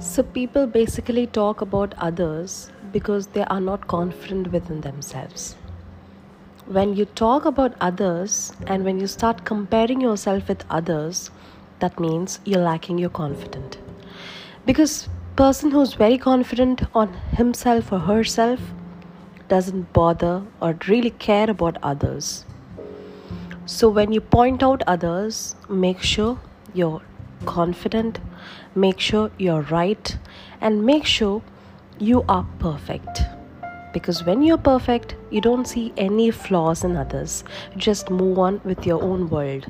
So, people basically talk about others because they are not confident within themselves. When you talk about others and when you start comparing yourself with others, that means you're lacking your confidence. Because person who's very confident on himself or herself doesn't bother or really care about others. So when you point out others, make sure you're confident, make sure you're right, and make sure you are perfect. Because when you're perfect, you don't see any flaws in others. Just move on with your own world.